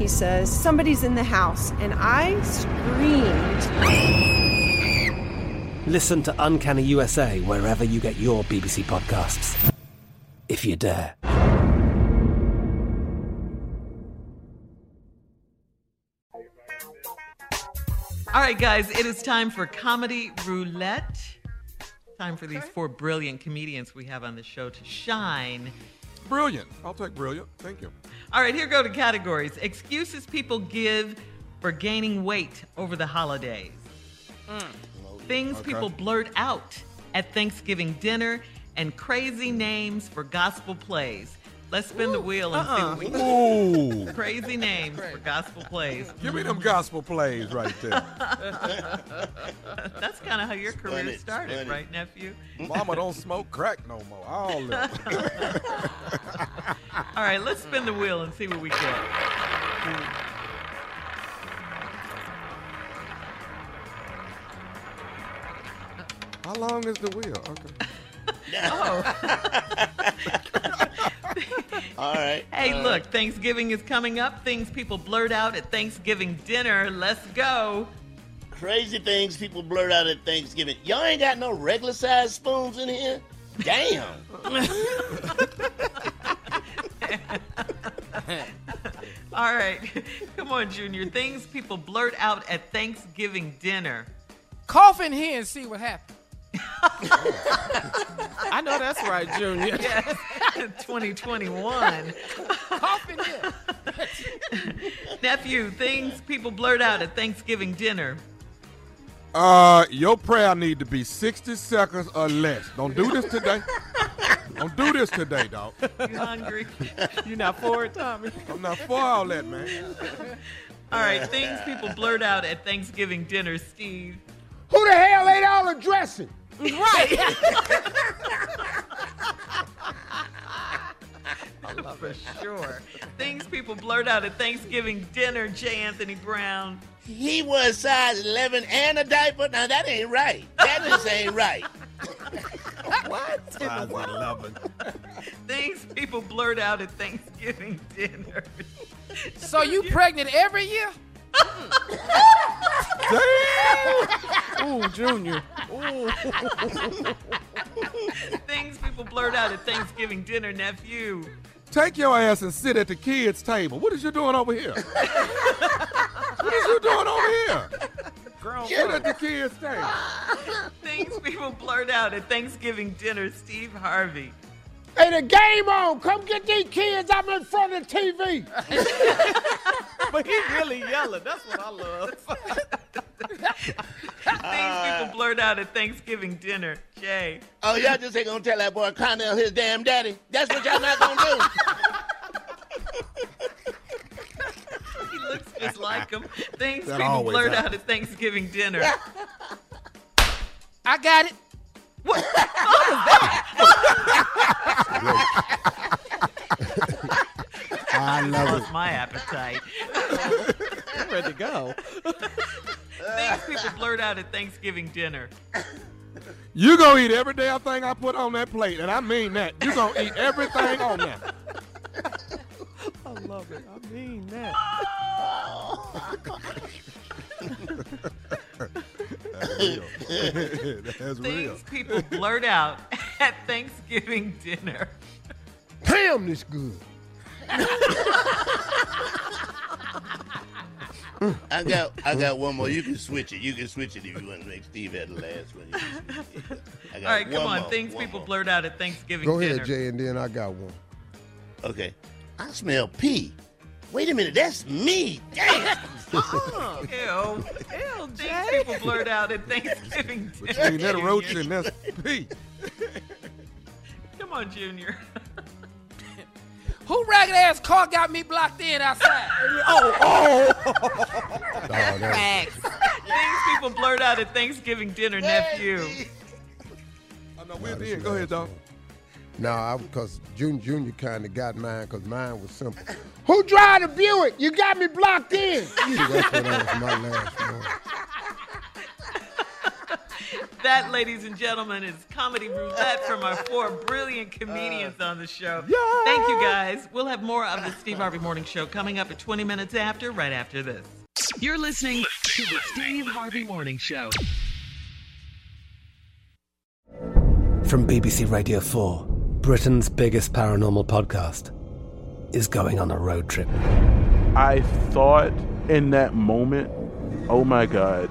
He says, Somebody's in the house, and I screamed. Listen to Uncanny USA wherever you get your BBC podcasts, if you dare. All right, guys, it is time for Comedy Roulette. Time for these four brilliant comedians we have on the show to shine. Brilliant. I'll take brilliant. Thank you. All right, here go the categories. Excuses people give for gaining weight over the holidays. Mm. Things Okay. people blurt out at Thanksgiving dinner and crazy names for gospel plays. Let's spin the wheel and see uh-uh. what we Ooh. Crazy names for gospel plays. Give me them gospel plays right there. That's kind of how your career it, started, spin it. right, nephew? Mama don't smoke crack no more. I all that. All right, let's spin the wheel and see what we get. How long is the wheel? Okay. Oh. All right. Hey, all look, Thanksgiving is coming up. Things people blurt out at Thanksgiving dinner. Let's go. Crazy things people blurt out at Thanksgiving. Y'all ain't got no regular sized spoons in here? Damn. All right. Come on, Junior. Things people blurt out at Thanksgiving dinner. Cough in here and see what happens. I know that's right, Junior. Yes. 2021. Cough in. Nephew, things people blurt out at Thanksgiving dinner. Uh, your prayer need to be 60 seconds or less. Don't do this today. Don't do this today, dog. You hungry? You not for it, Tommy? I'm not for all that, man. All right. Things people blurt out at Thanksgiving dinner, Steve. Who the hell ate all the dressing? Right. For sure. Things people blurt out at Thanksgiving dinner, J. Anthony Brown. He was size 11 and a diaper? Now that ain't right. That just ain't right. What? Size 11. Things people blurt out at Thanksgiving dinner. So you pregnant every year? Ooh, Junior. Ooh. Things people blurt out at Thanksgiving dinner, nephew. Take your ass and sit at the kids' table. What is you doing over here? what is you doing over here? Grown Sit at the kids' table. Things people blurt out at Thanksgiving dinner, Steve Harvey. Hey, the game on. Come get these kids I'm in front of the TV. But he really yelling. That's what I love. Things people blurt out at Thanksgiving dinner, Jay. Oh, y'all just ain't gonna tell that boy Connell his damn daddy. That's what y'all not gonna do. He looks just like him. Things That people always blurt out at Thanksgiving dinner. I got it. What? I love it. Lost my appetite. I'm ready to go. Things people blurt out at Thanksgiving dinner. You gonna eat every damn thing I put on that plate, and I mean that. You gonna eat everything on that. I love it. I mean that. That's real. That's Things people blurt out at Thanksgiving dinner. Damn, this good. I got I got one more. You can switch it. You can switch it if you want to make Steve have the last one. You can. I got All right, come on. more, Things one people more. blurt out at Thanksgiving Go dinner. ahead, Jay, and then I got one. Okay. I smell pee. Wait a minute, that's me. Damn. Oh, ew. Ew, Things people blurt out at Thanksgiving dinner. Between that roach and that pea. Come on, Junior. Who ragged ass car got me blocked in outside? Oh, oh. oh that's, Facts. Things people blurt out at Thanksgiving dinner, nephew. Oh, no, we're in. Go ahead, dog. no, because Junior, Junior kind of got mine because mine was simple. Who drive the Buick? You got me blocked in. See, that's what that was my last one. That, ladies and gentlemen, is comedy roulette from our four brilliant uh, comedians on the show. Thank you, guys. We'll have more of the Steve Harvey Morning Show coming up at 20 minutes after, right after this. You're listening to the Steve Harvey Morning Show. From BBC Radio 4, Britain's biggest paranormal podcast is going on a road trip. I thought in that moment, oh my God,